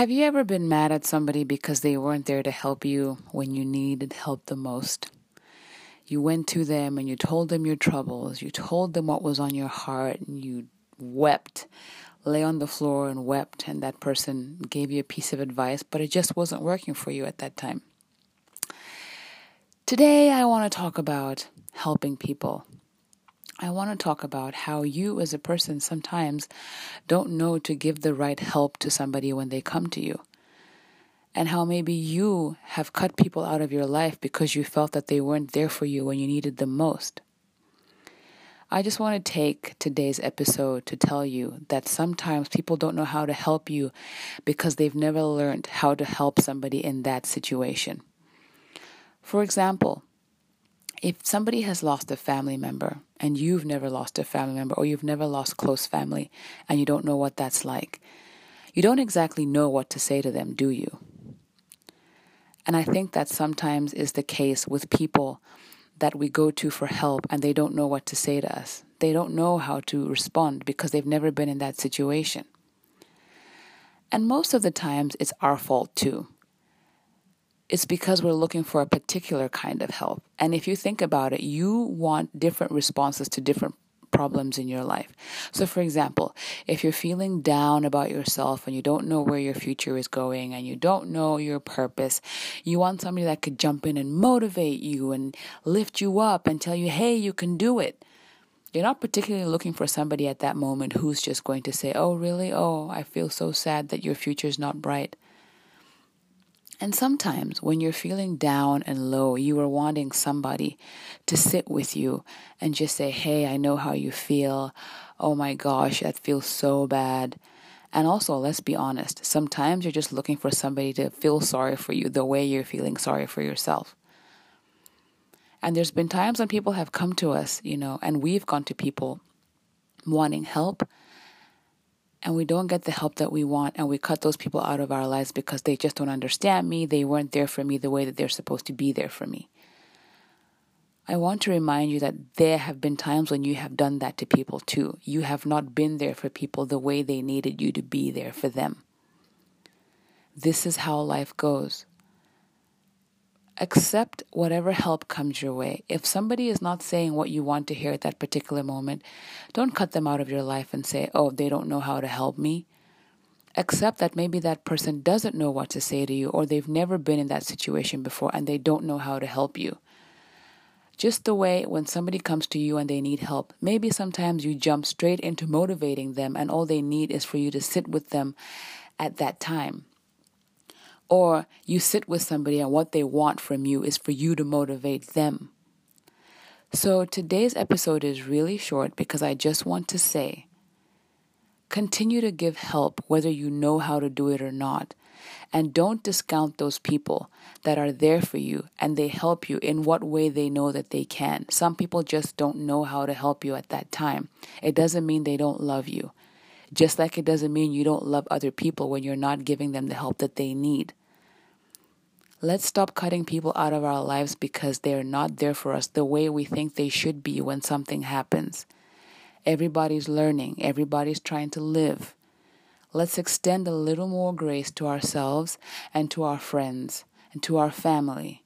Have you ever been mad at somebody because they weren't there to help you when you needed help the most? You went to them and you told them your troubles, you told them what was on your heart, and you wept, lay on the floor and wept, and that person gave you a piece of advice, but it just wasn't working for you at that time. Today, I want to talk about helping people. I want to talk about how you, as a person, sometimes don't know to give the right help to somebody when they come to you. And how maybe you have cut people out of your life because you felt that they weren't there for you when you needed them most. I just want to take today's episode to tell you that sometimes people don't know how to help you because they've never learned how to help somebody in that situation. For example, if somebody has lost a family member and you've never lost a family member or you've never lost close family and you don't know what that's like, you don't exactly know what to say to them, do you? And I think that sometimes is the case with people that we go to for help and they don't know what to say to us. They don't know how to respond because they've never been in that situation. And most of the times it's our fault too it's because we're looking for a particular kind of help. And if you think about it, you want different responses to different problems in your life. So, for example, if you're feeling down about yourself and you don't know where your future is going and you don't know your purpose, you want somebody that could jump in and motivate you and lift you up and tell you, hey, you can do it. You're not particularly looking for somebody at that moment who's just going to say, oh, really? Oh, I feel so sad that your future's not bright. And sometimes when you're feeling down and low, you are wanting somebody to sit with you and just say, Hey, I know how you feel. Oh my gosh, that feels so bad. And also, let's be honest, sometimes you're just looking for somebody to feel sorry for you the way you're feeling sorry for yourself. And there's been times when people have come to us, you know, and we've gone to people wanting help and we don't get the help that we want and we cut those people out of our lives because they just don't understand me, they weren't there for me the way that they're supposed to be there for me. I want to remind you that there have been times when you have done that to people too. You have not been there for people the way they needed you to be there for them. This is how life goes accept whatever help comes your way. If somebody is not saying what you want to hear at that particular moment, don't cut them out of your life and say, oh, they don't know how to help me. Accept that maybe that person doesn't know what to say to you, or they've never been in that situation before and they don't know how to help you. Just the way when somebody comes to you and they need help, maybe sometimes you jump straight into motivating them, and all they need is for you to sit with them at that time. Or you sit with somebody and what they want from you is for you to motivate them. So today's episode is really short because I just want to say continue to give help whether you know how to do it or not. And don't discount those people that are there for you and they help you in what way they know that they can. Some people just don't know how to help you at that time. It doesn't mean they don't love you. Just like it doesn't mean you don't love other people when you're not giving them the help that they need. Let's stop cutting people out of our lives because they're not there for us the way we think they should be when something happens. Everybody's learning, everybody's trying to live. Let's extend a little more grace to ourselves and to our friends and to our family.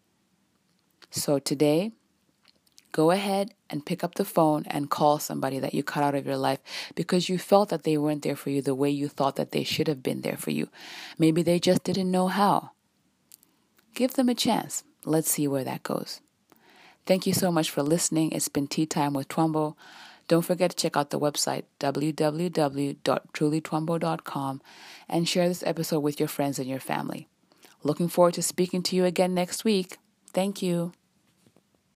So today, go ahead and pick up the phone and call somebody that you cut out of your life because you felt that they weren't there for you the way you thought that they should have been there for you. Maybe they just didn't know how. Give them a chance. Let's see where that goes. Thank you so much for listening. It's been Tea Time with Twombo. Don't forget to check out the website www.trulytwombo.com and share this episode with your friends and your family. Looking forward to speaking to you again next week. Thank you.